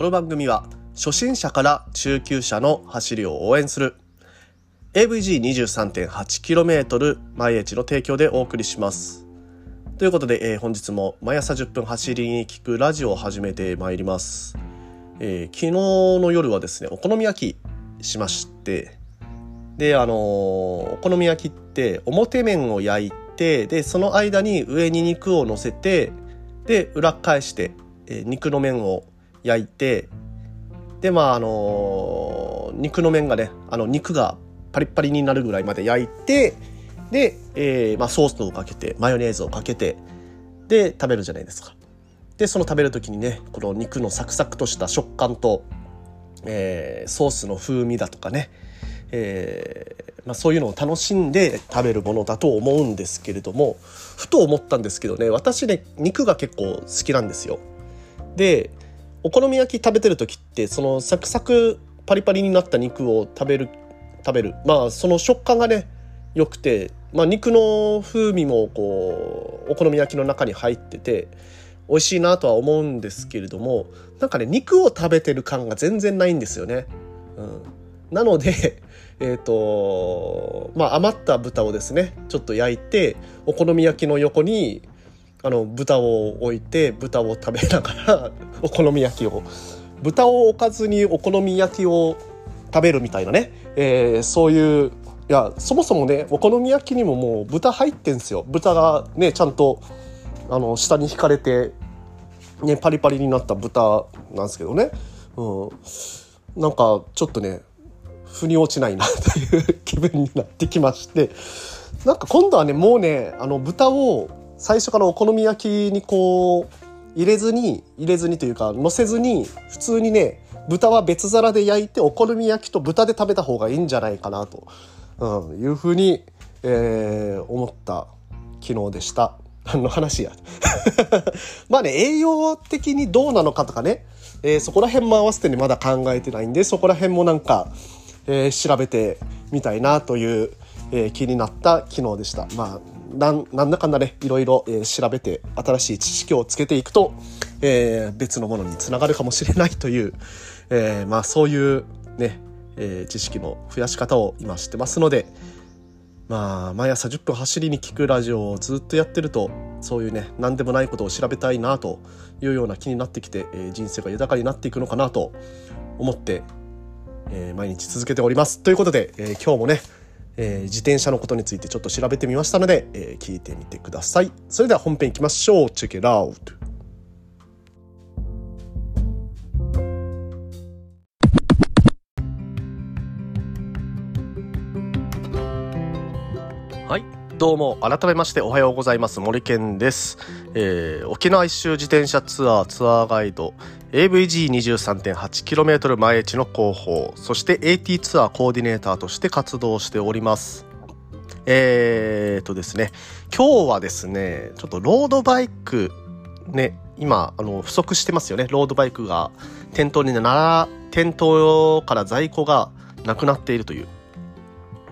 この番組は初心者から中級者の走りを応援する AVG23.8km 毎日の提供でお送りします。ということで、えー本日も毎朝10分走りに聞くラジオを始めてまいります。えー昨日の夜はですね、お好み焼きしまして、で、あのーお好み焼きって表面を焼いて、で、その間に上に肉を乗せて、で、裏返して、えー肉の面を焼いて、で、まあ、あの肉の面がね、あの、肉がパリッパリになるぐらいまで焼いて、で、えーまあ、ソースをかけて、マヨネーズをかけて、で、食べるじゃないですか。で、その食べる時にね、この肉のサクサクとした食感と、えーソースの風味だとかね、えーまあ、そういうのを楽しんで食べるものだと思うんですけれどもふと思ったんですけどね私ね肉が結構好きなんですよ。でお好み焼き食べてる時ってそのサクサクパリパリになった肉を食べる食べるまあその食感がね良くて、まあ、肉の風味もこうお好み焼きの中に入ってて美味しいなとは思うんですけれどもなんかね肉を食べてる感が全然ないんですよね。うん、なので えーとまあ、余った豚をですねちょっと焼いてお好み焼きの横にあの豚を置いて豚を食べながら お好み焼きを。豚を置かずにお好み焼きを食べるみたいなね、えーそういういやそもそもねお好み焼きにももう豚入ってんすよ。豚がねちゃんとあの下に引かれて、ね、パリパリになった豚なんですけどね、うん、なんかちょっとね腑に落ちないなという気分になってきまして。なんか今度はねもうねあの豚を最初からお好み焼きにこう入れずに入れずにというか乗せずに普通にね豚は別皿で焼いてお好み焼きと豚で食べた方がいいんじゃないかなと、うん、いうふうに、えー思った昨日でした。何の話や まあね栄養的にどうなのかとかね、えーそこら辺も合わせてねまだ考えてないんでそこら辺もなんか、えー調べてみたいなという、え気になった昨日でした。まあなんなんだかんだねいろいろ、えー調べて新しい知識をつけていくと、えー別のものにつながるかもしれないという、えーまあそういうね、えー知識の増やし方を今知ってますのでまあ毎朝10分走りに聞くラジオをずっとやってるとそういうね何でもないことを調べたいなというような気になってきて、えー人生が豊かになっていくのかなと思って、えー毎日続けております。ということで、えー今日もね、えー自転車のことについてちょっと調べてみましたので、えー聞いてみてください。それでは本編いきましょう。Check it out! はい。どうも、改めましておはようございます。森健です。えー沖縄一周自転車ツアーツアーガイド AVG23.8km 毎日の広報、そして AT ツアーコーディネーターとして活動しております。えーとですね、今日はですね、ちょっとロードバイク、ね、今、あの、不足してますよね。ロードバイクが店頭になら、店頭から在庫がなくなっているという。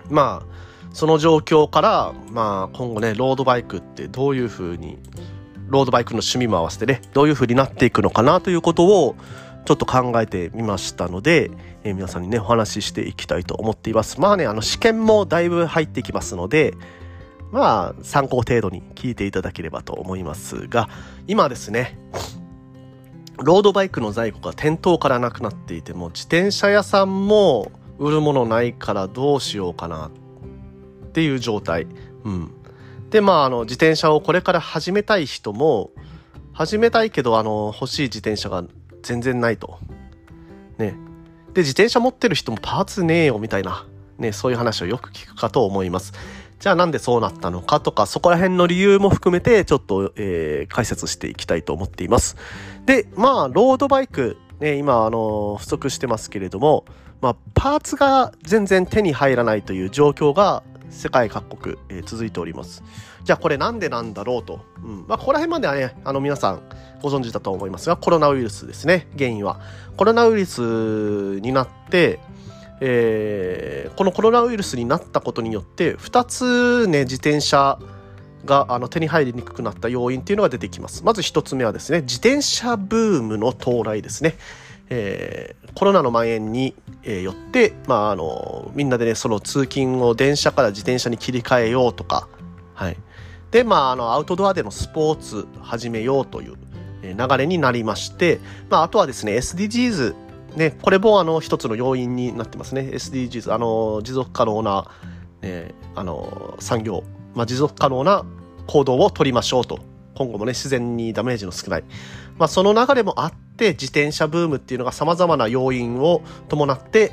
まあ、その状況から、まあ、今後ね、ロードバイクってどういう風に、ロードバイクの趣味も合わせてね、どういう風になっていくのかなということを、ちょっと考えてみましたので、えー皆さんにね、お話ししていきたいと思っています。まあね、あの、試験もだいぶ入ってきますので、まあ、参考程度に聞いていただければと思いますが、今ですね、ロードバイクの在庫が店頭からなくなっていても、自転車屋さんも売るものないからどうしようかなっっていう状態。うん。で、まあ、あの、自転車をこれから始めたい人も、始めたいけど、あの、欲しい自転車が全然ないと。ね。で、自転車持ってる人もパーツねえよ、みたいな。ね、そういう話をよく聞くかと思います。じゃあなんでそうなったのかとか、そこら辺の理由も含めて、ちょっと、えー解説していきたいと思っています。で、まあ、ロードバイク、ね、今、あの、不足してますけれども、まあ、パーツが全然手に入らないという状況が世界各国、えー続いております。じゃあこれなんでなんだろうと。うん。まあ、ここら辺まではね、あの皆さんご存知だと思いますが、コロナウイルスですね、原因は。コロナウイルスになって、えーこのコロナウイルスになったことによって、2つね、自転車があの手に入りにくくなった要因っていうのが出てきます。まず1つ目はですね、自転車ブームの到来ですね。えー、コロナの蔓延に、えよって、まあ、あのみんなでねその通勤を電車から自転車に切り替えようとか、はい、で、まあ、あのアウトドアでのスポーツ始めようという流れになりまして、まあ、あとはですね SDGs ね、これもあの一つの要因になってますね。SDGs あの持続可能な、ね、あの産業、まあ、持続可能な行動を取りましょうと。今後もね自然にダメージの少ない、まあ、その流れもあって自転車ブームっていうのがさまざまな要因を伴って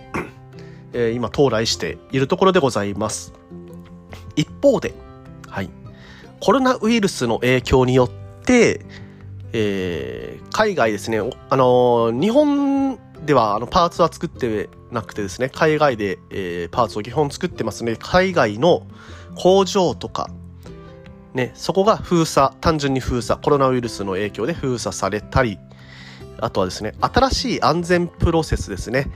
えー、今到来しているところでございます。一方で、はい、コロナウイルスの影響によってえー、海外ですね、あの日本ではあのパーツは作ってなくてですね、海外で、えー、パーツを基本作ってますね。海外の工場とか、ね、そこが封鎖、単純に封鎖、コロナウイルスの影響で封鎖されたり、あとはですね、新しい安全プロセスですね。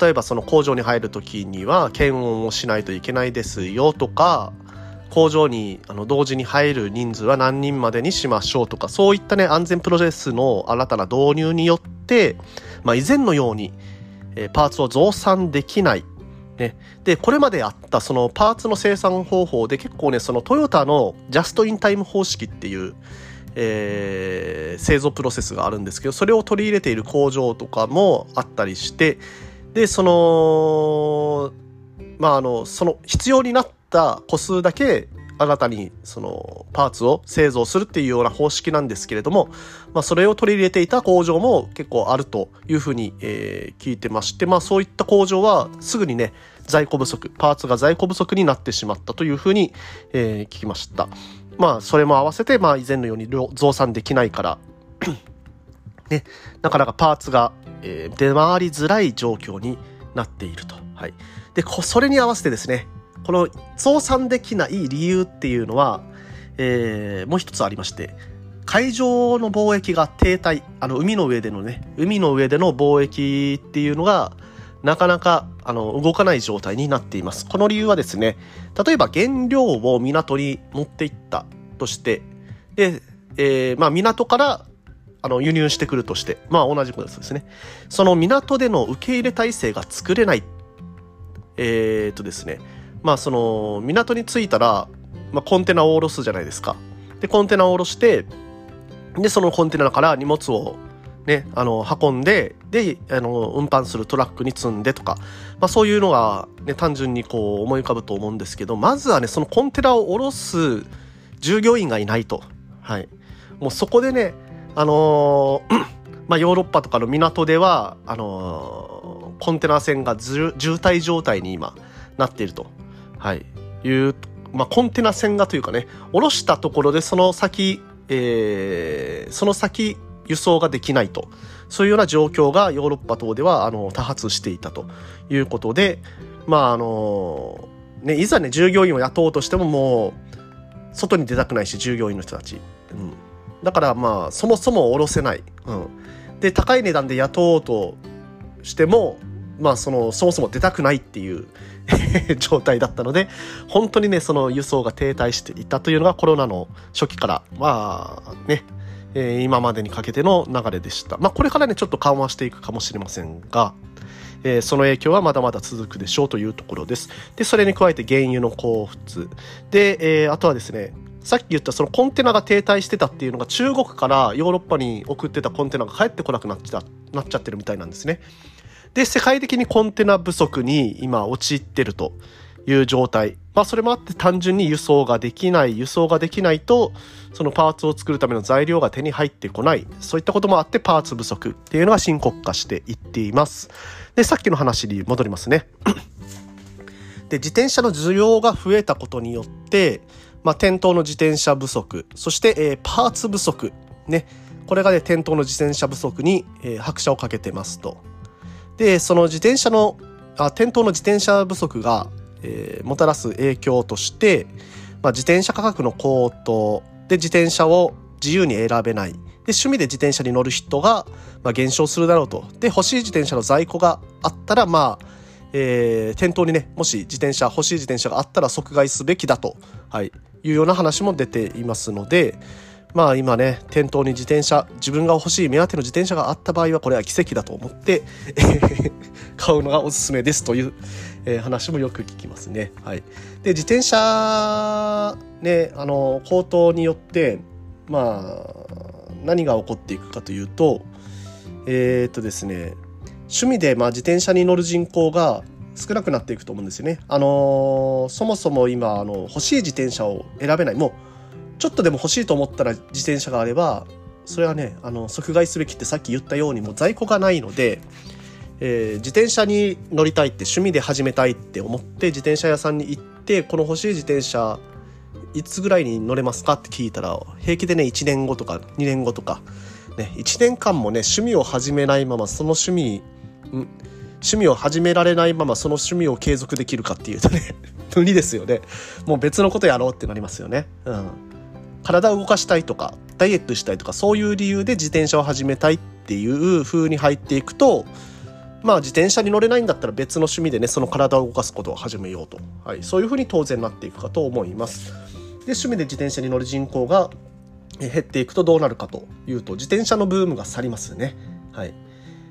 例えばその工場に入るときには検温をしないといけないですよとか、工場にあの同時に入る人数は何人までにしましょうとか、そういったね、安全プロセスの新たな導入によって、まあ、以前のように、えー、パーツを増産できない。ね。で、これまであったそのパーツの生産方法で結構ね、そのトヨタのジャストインタイム方式っていう、えー、製造プロセスがあるんですけど、それを取り入れている工場とかもあったりして、で、その、まあ、あの、その必要になった個数だけ新たにそのパーツを製造するっていうような方式なんですけれども、まあ、それを取り入れていた工場も結構あるというふうに、え、聞いてまして、まあ、そういった工場はすぐにね在庫不足パーツが在庫不足になってしまったというふうに、え、聞きました。まあそれも合わせて、まあ、以前のように増産できないから ね、なかなかパーツが、えー、出回りづらい状況になっていると。はい。で、それに合わせてですね、この増産できない理由っていうのは、えー、もう一つありまして、海上の貿易が停滞、あの、海の上でのね、海の上での貿易っていうのが、なかなか、あの、動かない状態になっています。この理由はですね、例えば原料を港に持っていったとして、で、えー、まあ、港から、あの、輸入してくるとして、まあ、同じことですね。その港での受け入れ体制が作れない、えー、っとですね、まあその港に着いたら、まあ、コンテナを下ろすじゃないですか。で、コンテナを下ろして、で、そのコンテナから荷物をね、あの、運んで、で、あの、運搬するトラックに積んでとか、まあそういうのがね、単純にこう思い浮かぶと思うんですけど、まずはね、そのコンテナを下ろす従業員がいないと。はい。もうそこでね、あのー、まあヨーロッパとかの港では、あのー、コンテナ船が渋滞状態に今なっていると。はい、いう、まあ、コンテナ船がというかね、下ろしたところでその先、えー、その先輸送ができないと。そういうような状況がヨーロッパ等ではあの多発していたということで、まああのね、いざね、従業員を雇おうとしてももう、外に出たくないし、従業員の人たち。うん。だからまあ、そもそも下ろせない。うん。で、高い値段で雇おうとしても、まあ、その、そもそも出たくないっていう 状態だったので、本当にね、その輸送が停滞していたというのがコロナの初期から、まあね、えー、今までにかけての流れでした。まあこれからね、ちょっと緩和していくかもしれませんが、えー、その影響はまだまだ続くでしょうというところです。で、それに加えて原油の交付。で、えー、あとはですね、さっき言ったそのコンテナが停滞してたっていうのが中国からヨーロッパに送ってたコンテナが帰ってこなくなっちゃなっちゃってるみたいなんですね。で、世界的にコンテナ不足に今陥ってるという状態。まあそれもあって単純に輸送ができない、輸送ができないと、そのパーツを作るための材料が手に入ってこない。そういったこともあってパーツ不足っていうのが深刻化していっています。で、さっきの話に戻りますね。で、自転車の需要が増えたことによって、まあ、店頭の自転車不足、そして、えー、パーツ不足、ね。これがね、店頭の自転車不足に、えー、拍車をかけてますと。で、その自転車の、あ店頭の自転車不足が、えー、もたらす影響として、まあ、自転車価格の高騰で自転車を自由に選べない。で、趣味で自転車に乗る人が、まあ、減少するだろうと。で、欲しい自転車の在庫があったら、まあ、えー、店頭にね、もし自転車、欲しい自転車があったら即買いすべきだと、はい、いうような話も出ていますので、まあ今ね、店頭に自転車、自分が欲しい目当ての自転車があった場合はこれは奇跡だと思って、買うのがおすすめですという、えー、話もよく聞きますね。はい。で、自転車、ね、あの、高騰によって、まあ、何が起こっていくかというと、えー、っとですね、趣味でまあ自転車に乗る人口が少なくなっていくと思うんですよね。あのー、そもそも今あの欲しい自転車を選べないもうちょっとでも欲しいと思ったら自転車があればそれはねあの即買いすべきってさっき言ったようにもう在庫がないので、えー、自転車に乗りたいって趣味で始めたいって思って自転車屋さんに行ってこの欲しい自転車いつぐらいに乗れますかって聞いたら平気でね1年後とか2年後とか、ね、1年間もね趣味を始めないままその趣味趣味を始められないままその趣味を継続できるかっていうとね 無理ですよね。もう別のことやろうってなりますよね。うん。体を動かしたいとかダイエットしたいとかそういう理由で自転車を始めたいっていう風に入っていくとまあ自転車に乗れないんだったら別の趣味でねその体を動かすことを始めようと、はい、そういう風に当然なっていくかと思います。で趣味で自転車に乗る人口が減っていくとどうなるかというと自転車のブームが去りますね。はい、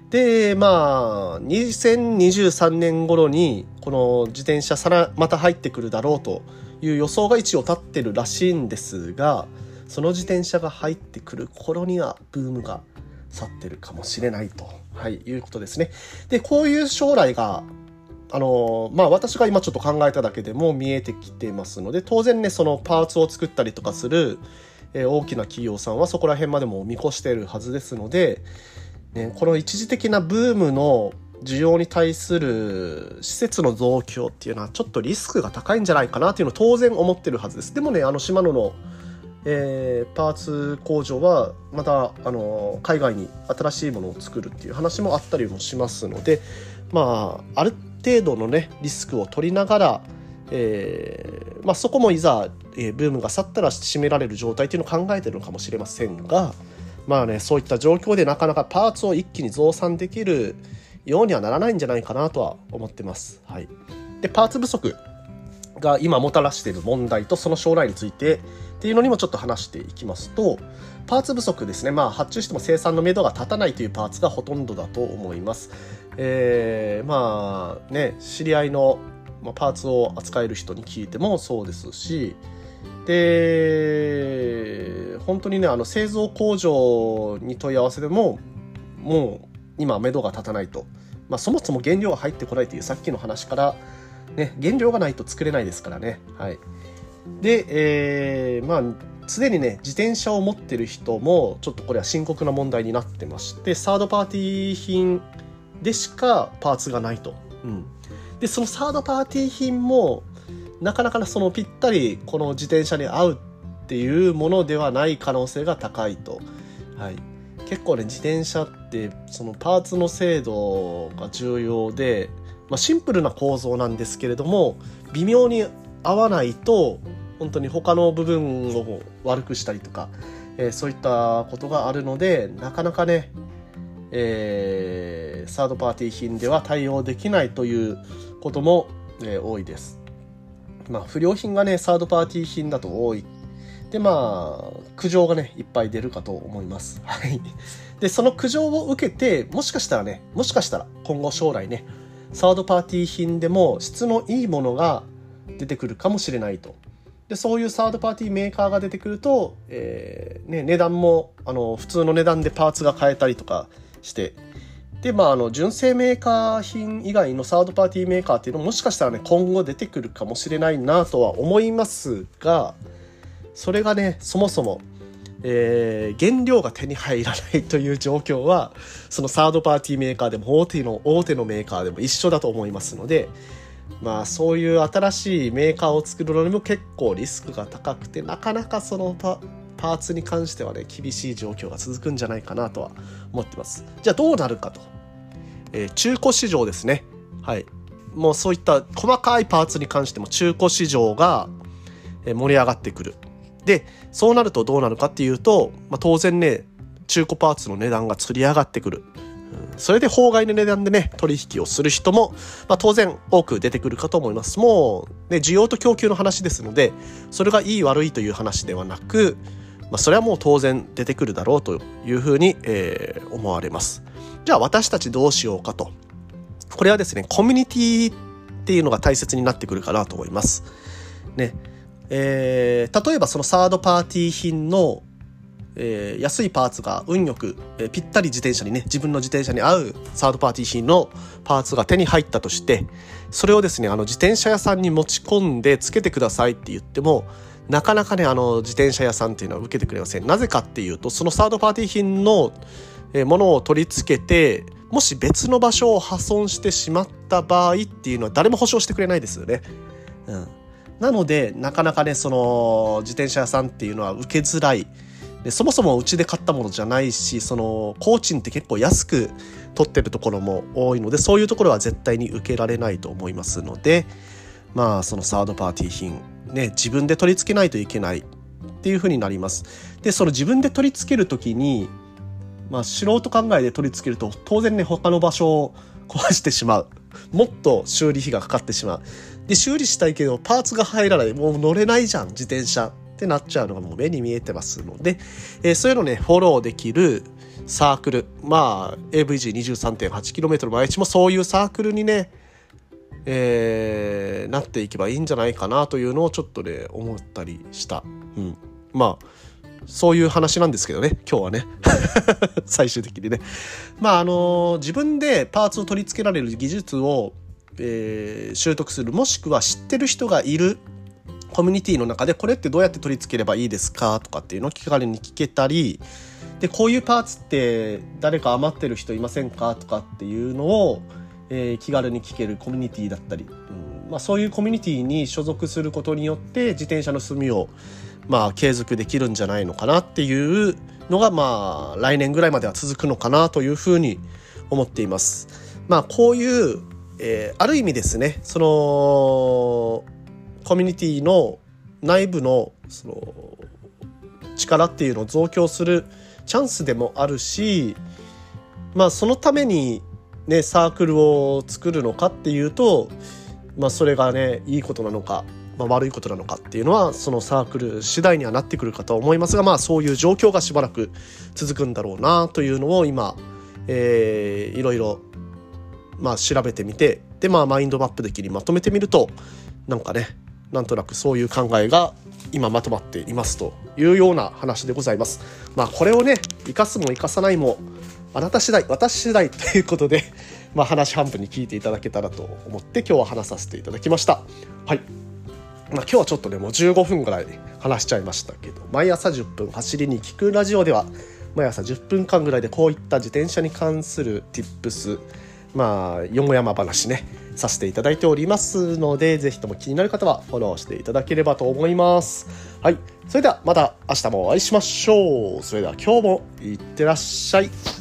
でまあ2023年頃にこの自転車さらまた入ってくるだろうという予想が一応立ってるらしいんですがその自転車が入ってくる頃にはブームが去ってるかもしれないと、はい、いうことですね。でこういう将来があのまあ私が今ちょっと考えただけでも見えてきてますので当然ねそのパーツを作ったりとかする、えー、大きな企業さんはそこら辺までも見越してるはずですので、ね、この一時的なブームの需要に対する施設の増強っていうのはちょっとリスクが高いんじゃないかなっていうのを当然思ってるはずです。でもね、あのシマノの、えー、パーツ工場はまたあの海外に新しいものを作るっていう話もあったりもしますので、まあ、ある程度のね、リスクを取りながら、えーまあ、そこもいざ、えー、ブームが去ったら締められる状態っていうのを考えてるのかもしれませんが、まあね、そういった状況でなかなかパーツを一気に増産できる、ようにはならないんじゃないかなとは思ってます。はい、でパーツ不足が今もたらしている問題とその将来についてっていうのにもちょっと話していきますとパーツ不足ですねまあ発注しても生産のめどが立たないというパーツがほとんどだと思います。えー、まあね知り合いのパーツを扱える人に聞いてもそうですしで本当にねあの製造工場に問い合わせでももう今目処が立たないと、まあ、そもそも原料が入ってこないというさっきの話から、ね、原料がないと作れないですからね。はい、で、えー、まあすでにね自転車を持ってる人もちょっとこれは深刻な問題になってましてサードパーティー品でしかパーツがないと。うん、でそのサードパーティー品もなかなかそのぴったりこの自転車に合うっていうものではない可能性が高いと。はい、結構ね自転車ってそのパーツの精度が重要で、まあ、シンプルな構造なんですけれども微妙に合わないと本当に他の部分を悪くしたりとか、えー、そういったことがあるのでなかなかね、えー、サードパーティー品では対応できないということも、えー、多いです。まあ、不良品がねサードパーティー品だと多いで、まあ、苦情がね、いっぱい出るかと思います。はい。で、その苦情を受けて、もしかしたらね、もしかしたら今後将来ね、サードパーティー品でも質のいいものが出てくるかもしれないと。で、そういうサードパーティーメーカーが出てくると、えー、ね、値段も、あの、普通の値段でパーツが買えたりとかして、で、まあ、あの、純正メーカー品以外のサードパーティーメーカーっていうのももしかしたらね、今後出てくるかもしれないなとは思いますが、それがねそもそも、えー、原料が手に入らないという状況はそのサードパーティーメーカーでも大手の大手のメーカーでも一緒だと思いますのでまあそういう新しいメーカーを作るのにも結構リスクが高くてなかなかそのパパーツに関してはね厳しい状況が続くんじゃないかなとは思ってます。じゃあどうなるかと、えー、中古市場ですね。はい。もうそういった細かいパーツに関しても中古市場が盛り上がってくる。でそうなるとどうなるかっていうと、まあ、当然ね中古パーツの値段がつり上がってくる。それで法外の値段でね、取引をする人も、まあ、当然多く出てくるかと思います。もう、ね、需要と供給の話ですので、それがいい悪いという話ではなく、まあ、それはもう当然出てくるだろうというふうに、えー、思われます。じゃあ私たちどうしようかと。これはですね、コミュニティっていうのが大切になってくるかなと思います。ね。えー、例えばそのサードパーティー品のえー、安いパーツが運よく、えー、ぴったり自転車にね自分の自転車に合うサードパーティー品のパーツが手に入ったとしてそれをですねあの自転車屋さんに持ち込んでつけてくださいって言ってもなかなかねあの自転車屋さんっていうのは受けてくれませんなぜかっていうとそのサードパーティー品のものを取り付けてもし別の場所を破損してしまった場合っていうのは誰も保証してくれないですよね。うん、なのでなかなかねその自転車屋さんっていうのは受けづらい。でそもそもうちで買ったものじゃないしその工賃って結構安く取ってるところも多いのでそういうところは絶対に受けられないと思いますのでまあそのサードパーティー品ね自分で取り付けないといけないっていうふうになります。でその自分で取り付ける時にまあ素人考えで取り付けると当然ね他の場所を壊してしまう。もっと修理費がかかってしまう。で修理したいけどパーツが入らないもう乗れないじゃん自転車ってなっちゃうのがもう目に見えてますので、えー、そういうのね、フォローできるサークル、まあ、AVG23.8km 毎日もそういうサークルにね、えー、なっていけばいいんじゃないかなというのをちょっとね、思ったりした。うん。まあ、そういう話なんですけどね、今日はね。最終的にね。まあ、あのー、自分でパーツを取り付けられる技術を、えー、習得する、もしくは知ってる人がいるコミュニティの中でこれってどうやって取り付ければいいですかとかっていうのを気軽に聞けたりでこういうパーツって誰か余ってる人いませんかとかっていうのを、えー、気軽に聞けるコミュニティだったり、うんまあ、そういうコミュニティに所属することによって自転車の住みを、まあ、継続できるんじゃないのかなっていうのが、まあ、来年ぐらいまでは続くのかなというふうに思っています。まあ、こういう、えー、ある意味ですねそのコミュニティの内部のその力っていうのを増強するチャンスでもあるしまあそのためにねサークルを作るのかっていうとまあそれがねいいことなのか、まあ、悪いことなのかっていうのはそのサークル次第にはなってくるかと思いますがまあそういう状況がしばらく続くんだろうなというのを今、えー、いろいろまあ調べてみてでまあマインドマップ的にまとめてみるとなんかねなんとなくそういう考えが今まとまっていますというような話でございます。まあこれをね生かすも生かさないもあなた次第私次第ということで、まあ、話半分に聞いていただけたらと思って今日は話させていただきました。はい。まあ、今日はちょっとねもう15分ぐらい話しちゃいましたけど毎朝10分走りに聞くラジオでは毎朝10分間ぐらいでこういった自転車に関する tips まあよもやま話ねさせていただいておりますので、ぜひとも気になる方はフォローしていただければと思います。はい。それではまた明日もお会いしましょう。それでは今日もいってらっしゃい。